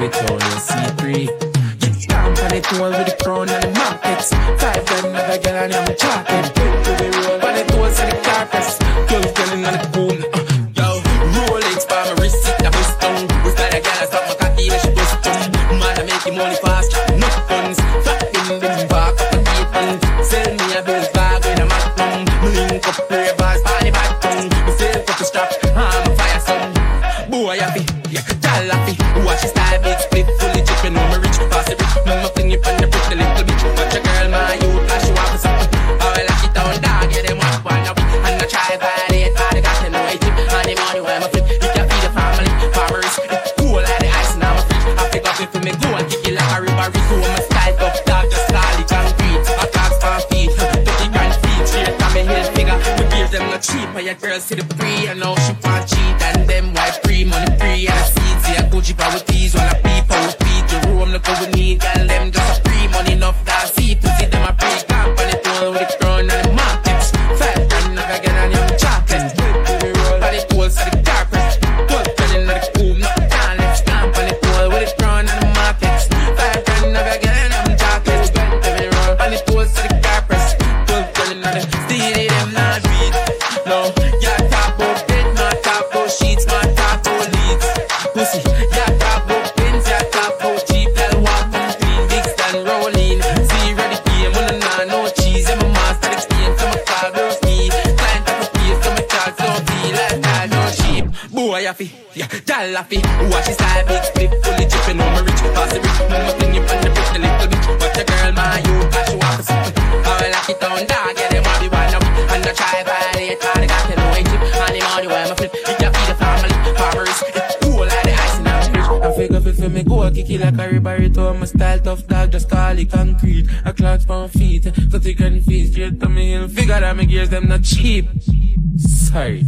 Victoria's Secret. Stamp on it all with the crown and the markets. Five them another girl and I'm chalking. To the roll on the toes and the carcass. Twelve telling on the boom. Uh, yo, Rolex by my wrist, sit the bust down. We start a girl and stop my cocky and she bust down. Man, I make him money fast, no funds. Fat in them back up the gate sell me a bills bag with a magnum. Me link up play bars, party back tongue. Me sell couple strap, I'm a fire son. Boy, I be, yeah, tall I be. No your girls see the free, I know she want cheat. And them white free, money free. And I see see a Gucci power tees. While I people with feet, the room, look what we need. Girl, them just free money enough that see to see them a free camp. And it all with the crown and the markets. Five grand, I get on your chocolate. And it all to the carpet. Twelve telling of the boom, not the on it all with the crown and the markets. Five grand, I get on your chocolate. And it all to the carpet. Twelve of the Boy, I feel, yeah, dollar fee. Watch his style, big split, fully dripping on my rich, pass it rich. Mama fling you on the brick, the little bitch. Watch a girl, my you, cause she want for something. Oh, I like it on dog, yeah, them want be of it. And I try violate, cause they got to know it. And the money where my flip, it can feed the family. Farmers, cool like the ice in my fridge. I figure if for me go, I kick it like a ribarito. A style tough dog, just call it concrete. I clocks pound feet, so 30 grand feet, straight to me hill. Figure that my gears, them not cheap. Sorry.